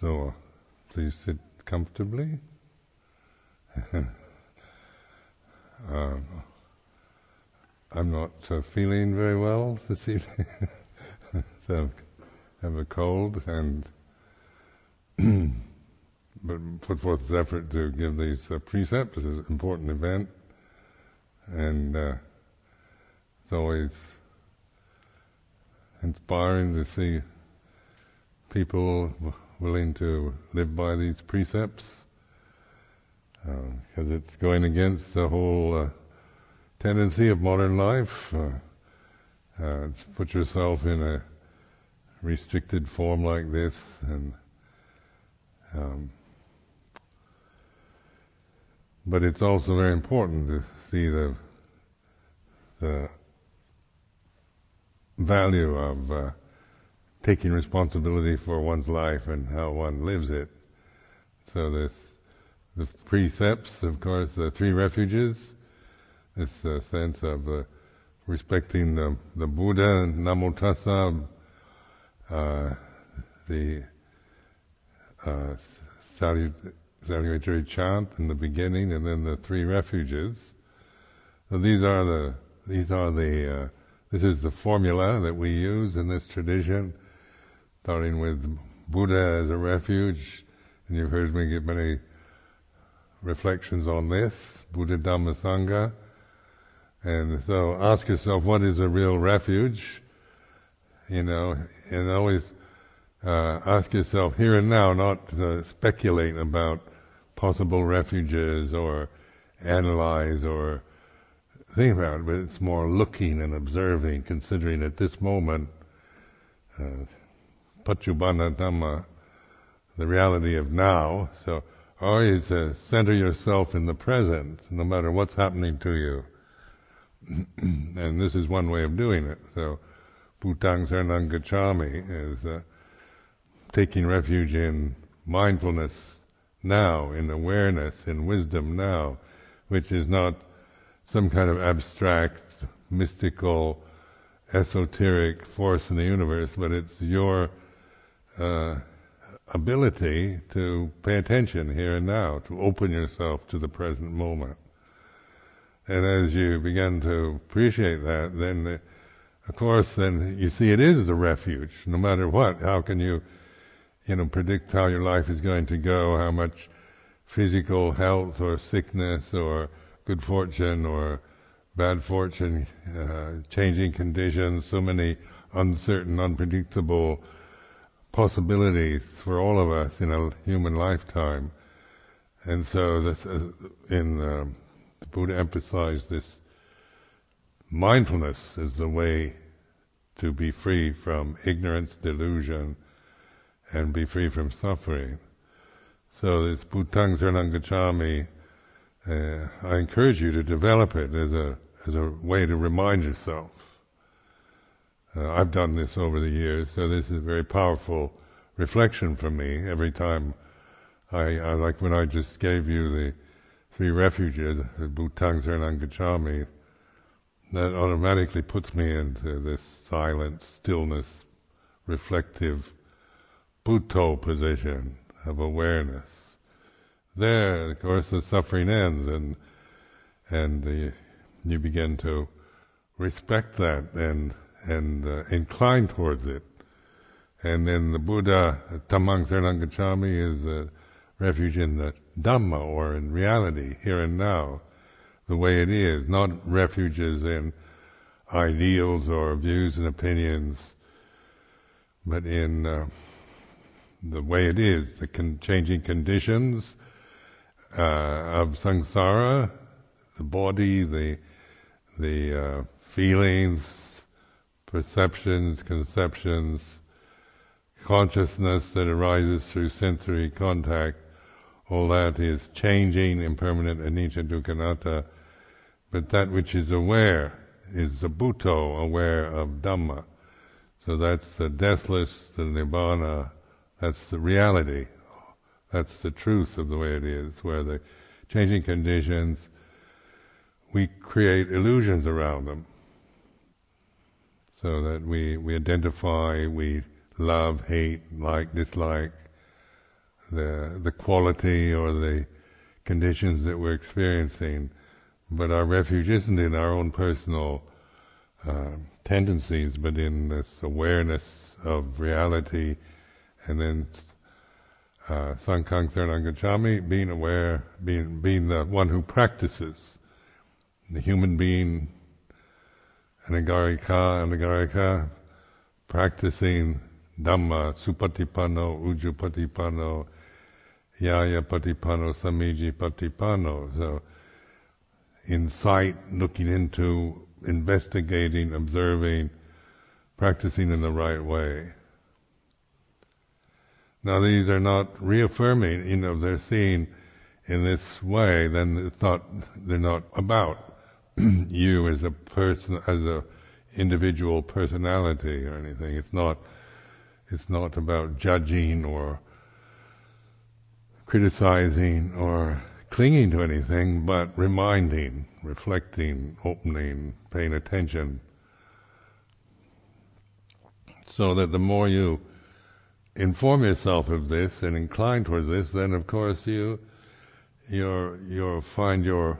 So please sit comfortably. um, I'm not uh, feeling very well this evening. so I have a cold and but put forth this effort to give these uh, precepts. It's an important event, and uh, it's always inspiring to see people willing to live by these precepts because uh, it's going against the whole uh, tendency of modern life. Uh, uh put yourself in a restricted form like this, and um, but it's also very important to see the the value of uh, taking responsibility for one's life and how one lives it. So this, the precepts, of course, the three refuges, this uh, sense of uh, respecting the, the Buddha, Namo Tassa, uh, the uh, salut- salutary chant in the beginning, and then the three refuges. So these are the these are the uh, this is the formula that we use in this tradition, starting with Buddha as a refuge, and you've heard me give many reflections on this, Buddha Dhamma Sangha. And so ask yourself, what is a real refuge? You know, and always uh, ask yourself here and now, not to speculate about possible refuges or analyze or think about it, but it's more looking and observing, considering at this moment, uh, Paccuppanna Dhamma, the reality of now. So always uh, center yourself in the present, no matter what's happening to you. and this is one way of doing it. So, Buddhang Saranang Gacchami is uh, taking refuge in mindfulness now, in awareness, in wisdom now, which is not some kind of abstract, mystical, esoteric force in the universe, but it's your uh, ability to pay attention here and now, to open yourself to the present moment. And as you begin to appreciate that, then, uh, of course, then you see it is the refuge, no matter what. How can you, you know, predict how your life is going to go, how much physical health or sickness or good fortune or bad fortune, uh, changing conditions, so many uncertain, unpredictable possibilities for all of us in a human lifetime. And so this, uh, in uh, the Buddha emphasized this mindfulness is the way to be free from ignorance, delusion, and be free from suffering. So this Buddhang Saranang Gacchami uh, I encourage you to develop it as a as a way to remind yourself. Uh, I've done this over the years, so this is a very powerful reflection for me every time. I, I like when I just gave you the three refuges, the Buddhang Saranang that automatically puts me into this silent, stillness, reflective, Buddho position of awareness there, of course, the suffering ends, and and the, you begin to respect that and and uh, incline towards it. And then the Buddha, Dhammang Saranang Gacchami, is a refuge in the Dhamma, or in reality, here and now, the way it is, not refuges in ideals or views and opinions, but in uh, the way it is, the con- changing conditions, uh, of samsara, the body, the the uh, feelings, perceptions, conceptions, consciousness that arises through sensory contact, all that is changing, impermanent, anicca, dukkha. But that which is aware is the Buddho, aware of Dhamma. So that's the deathless, the Nibbana, that's the reality that's the truth of the way it is, where the changing conditions, we create illusions around them. So that we, we identify, we love, hate, like, dislike, the the quality or the conditions that we're experiencing, but our refuge isn't in our own personal uh, tendencies, but in this awareness of reality, and then uh, Sanghang Saranagacchami, being aware, being being the one who practices, the human being, anagarika, anagarika, practicing Dhamma, Supatipanno, Ujupatipanno, Ñaya Patipanno, Samici Patipanno. So, insight, looking into, investigating, observing, practicing in the right way. Now these are not reaffirming, you know, they're seen in this way, then it's not, they're not about you as a person, as a individual personality or anything. It's not, it's not about judging or criticizing or clinging to anything, but reminding, reflecting, opening, paying attention. So that the more you inform yourself of this and incline towards this, then of course you you're you'll find your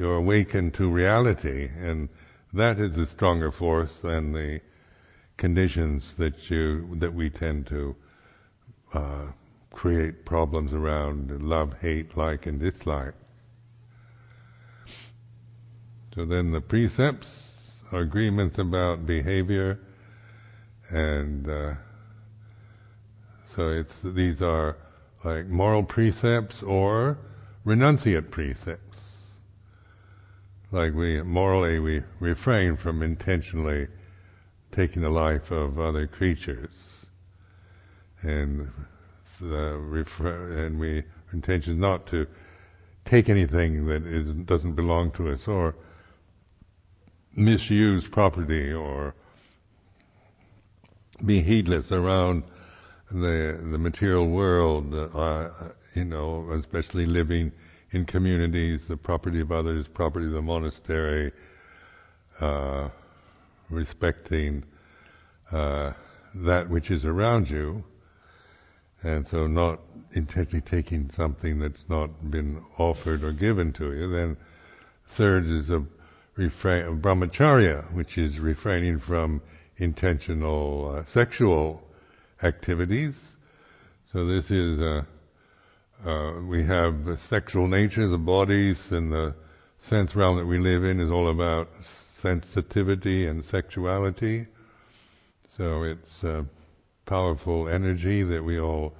you're awakened to reality, and that is a stronger force than the conditions that you that we tend to uh, create problems around love, hate, like, and dislike. So then the precepts are agreements about behavior, and uh, so it's these are like moral precepts or renunciate precepts. Like we morally we refrain from intentionally taking the life of other creatures, and refer- and we intention not to take anything that is, doesn't belong to us or misuse property or be heedless around the the material world, uh, you know, especially living in communities, the property of others, property of the monastery, uh, respecting uh, that which is around you, and so not intentionally taking something that's not been offered or given to you. Then third is a refrain of brahmacharya, which is refraining from intentional uh, sexual activities. So this is uh, uh, we have the sexual nature, the bodies, and the sense realm that we live in is all about sensitivity and sexuality. So it's a powerful energy that we all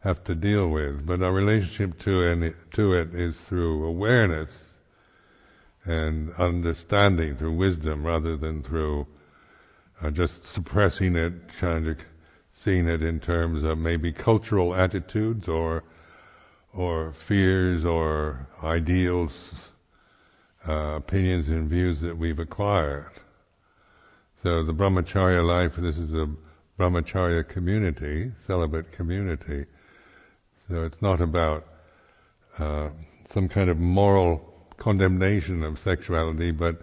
have to deal with. But our relationship to it, to it is through awareness and understanding, through wisdom, rather than through uh, just suppressing it, trying to seeing it in terms of maybe cultural attitudes or or fears or ideals, uh, opinions and views that we've acquired. So the brahmacharya life, this is a brahmacharya community, celibate community. So it's not about uh, some kind of moral condemnation of sexuality, but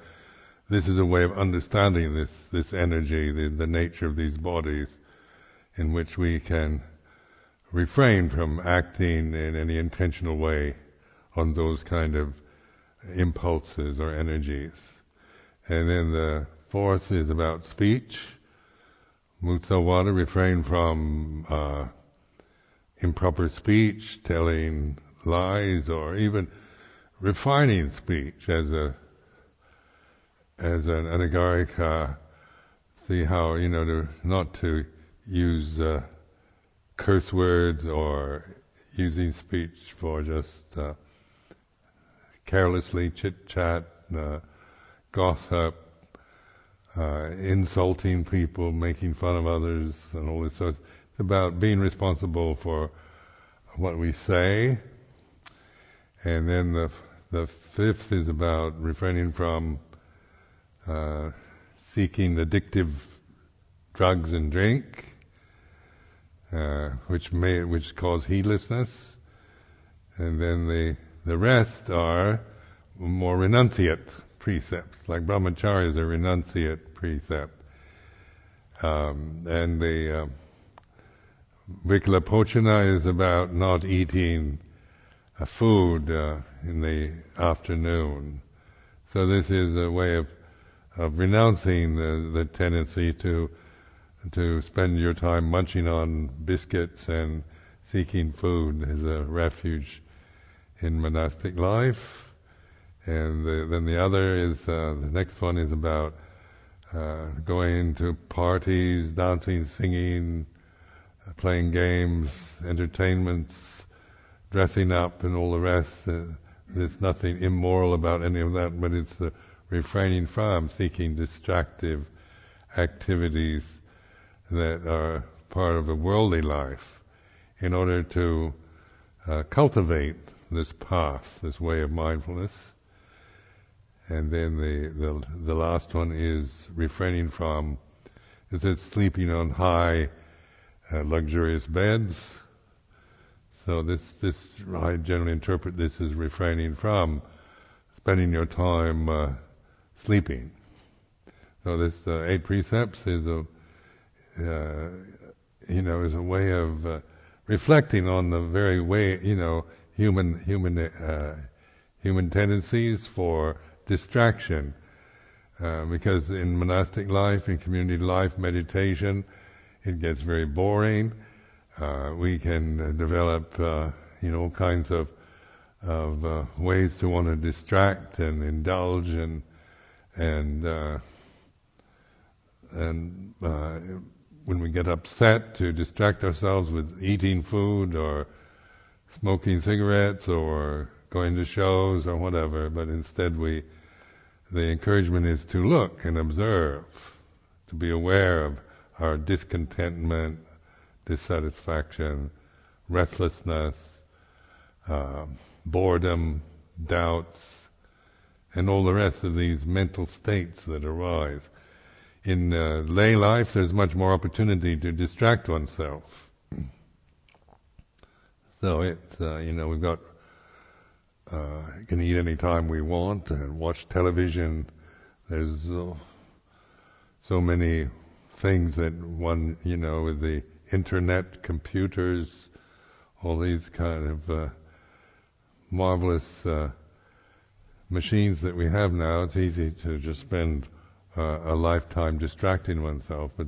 this is a way of understanding this this energy, the, the nature of these bodies, in which we can refrain from acting in any intentional way on those kind of impulses or energies. And then the fourth is about speech. Musavada, refrain from uh, improper speech, telling lies, or even refining speech as a as an anagarika. See how you know to not to use uh, curse words or using speech for just uh, carelessly chit chat, uh, gossip, uh, insulting people, making fun of others, and all this. So it's about being responsible for what we say, and then the the fifth is about refraining from uh, seeking addictive drugs and drink, uh, which may which cause heedlessness, and then the the rest are more renunciate precepts, like brahmacharya is a renunciate precept, um, and the uh, Vikalabhojana is about not eating uh, food uh, in the afternoon. So this is a way of, of renouncing the, the tendency to to spend your time munching on biscuits and seeking food as a refuge in monastic life. And the, then the other is, uh, the next one is about uh, going to parties, dancing, singing, playing games, entertainments, dressing up, and all the rest. Uh, there's nothing immoral about any of that, but it's refraining from seeking distractive activities that are part of the worldly life in order to uh, cultivate this path, this way of mindfulness. And then the, the, the last one is refraining from, is it sleeping on high, uh, luxurious beds? So this, this, I generally interpret this as refraining from spending your time uh, sleeping. So this uh, eight precepts is a, uh, you know, is a way of uh, reflecting on the very way, you know, human human uh, human tendencies for distraction. Uh, because in monastic life, in community life, meditation, it gets very boring. Uh, we can develop, uh, you know, all kinds of of uh, ways to want to distract and indulge and and uh, and uh, when we get upset to distract ourselves with eating food or smoking cigarettes or going to shows or whatever, but instead we, the encouragement is to look and observe, to be aware of our discontentment, dissatisfaction, restlessness, uh, boredom, doubts, and all the rest of these mental states that arise. In uh, lay life, there's much more opportunity to distract oneself. So it's, uh, you know, we've got, uh, can eat any time we want and watch television. There's uh, so many things that one, you know, with the internet, computers, all these kind of uh, marvelous uh, machines that we have now, it's easy to just spend uh, a lifetime distracting oneself. But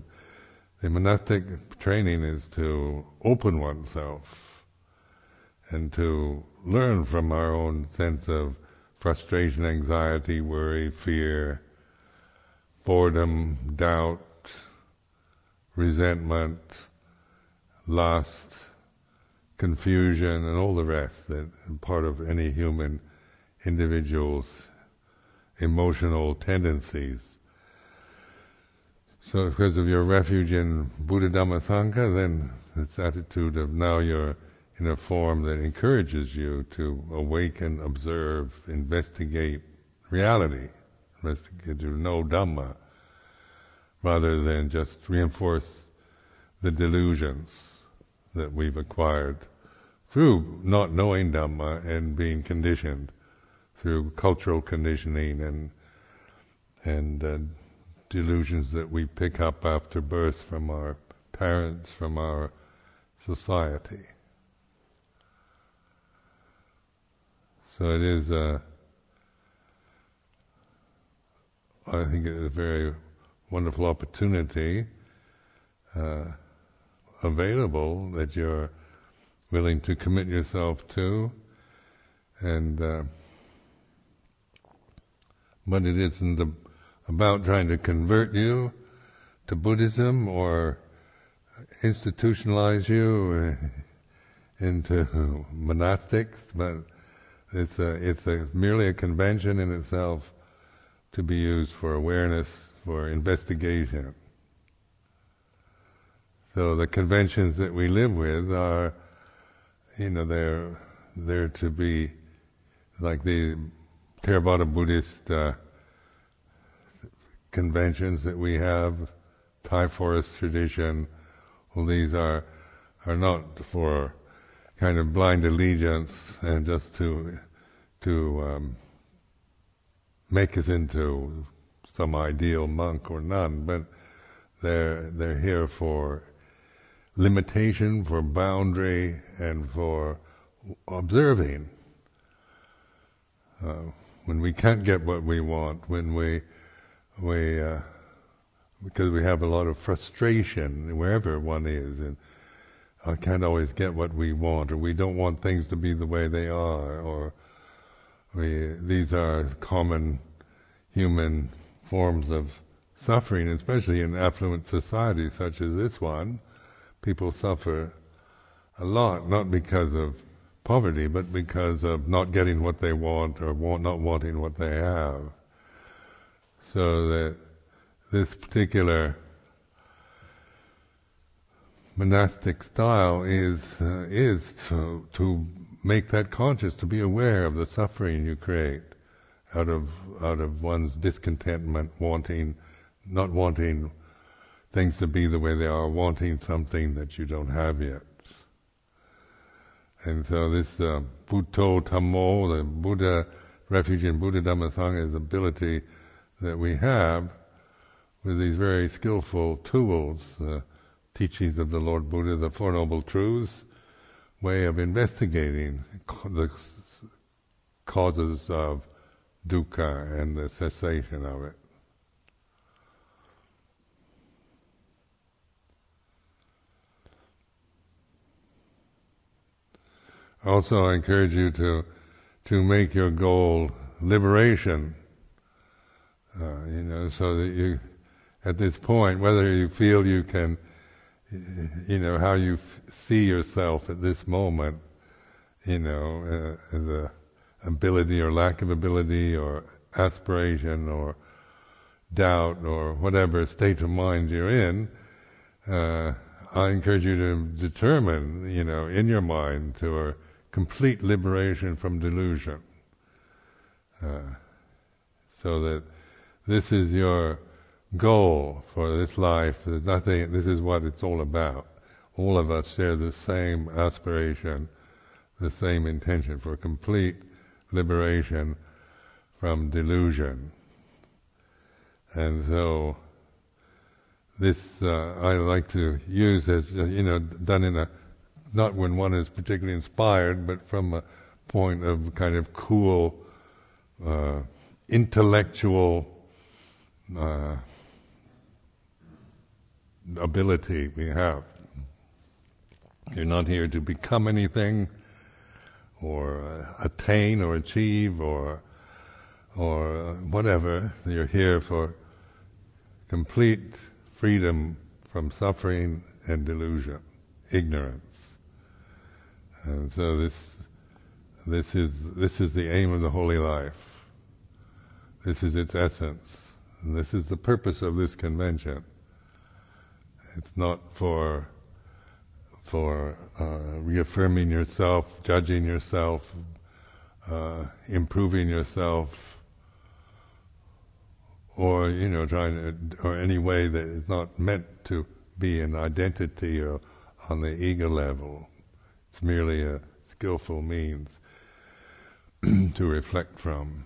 the monastic training is to open oneself and to learn from our own sense of frustration, anxiety, worry, fear, boredom, doubt, resentment, lust, confusion, and all the rest that part of any human individual's emotional tendencies. So because of your refuge in Buddha Dhamma Sangha, then this attitude of now you're in a form that encourages you to awaken, observe, investigate reality, investigate to know Dhamma, rather than just reinforce the delusions that we've acquired through not knowing Dhamma and being conditioned through cultural conditioning and and uh, delusions that we pick up after birth from our parents, from our society. So it is, uh, I think, it is a very wonderful opportunity uh, available that you're willing to commit yourself to, and uh, but it isn't about trying to convert you to Buddhism or institutionalize you uh, into monastics, but it's a, it's a, merely a convention in itself to be used for awareness, for investigation. So the conventions that we live with are, you know, they're they're to be like the Theravada Buddhist uh, conventions that we have, Thai forest tradition. Well, these are are not for kind of blind allegiance and just to to um, make us into some ideal monk or nun, but they're they're here for limitation, for boundary, and for observing. Uh, when we can't get what we want, when we we uh, because we have a lot of frustration wherever one is, and I can't always get what we want, or we don't want things to be the way they are, or we these are common human forms of suffering, especially in affluent societies such as this one. People suffer a lot, not because of poverty, but because of not getting what they want or want, not wanting what they have. So that this particular monastic style is uh, is to, to make that conscious, to be aware of the suffering you create out of out of one's discontentment, wanting, not wanting things to be the way they are, wanting something that you don't have yet. And so this uh, Buddho Tammo, the Buddha refuge in Buddha Dhamma Sangha is ability that we have with these very skillful tools, the teachings of the Lord Buddha, the Four Noble Truths, way of investigating the causes of dukkha and the cessation of it. Also, I encourage you to to make your goal liberation. Uh, you know, so that you, at this point, whether you feel you can, you know, how you f- see yourself at this moment, you know, uh, the ability or lack of ability or aspiration or doubt or whatever state of mind you're in, uh, I encourage you to determine, you know, in your mind to a complete liberation from delusion. Uh, so that this is your goal for this life. There's nothing, this is what it's all about. All of us share the same aspiration, the same intention for complete liberation from delusion. And so, this uh, I like to use as, uh, you know, done in a not when one is particularly inspired, but from a point of kind of cool, uh, intellectual uh, ability we have. You're not here to become anything, or uh, attain, or achieve, or or whatever. You're here for complete freedom from suffering and delusion, ignorance. And so this this is this is the aim of the holy life. This is its essence. And this is the purpose of this convention. It's not for for uh, reaffirming yourself, judging yourself, uh, improving yourself, or you know, trying to, or any way that is not meant to be an identity or on the ego level. It's merely a skillful means to reflect from.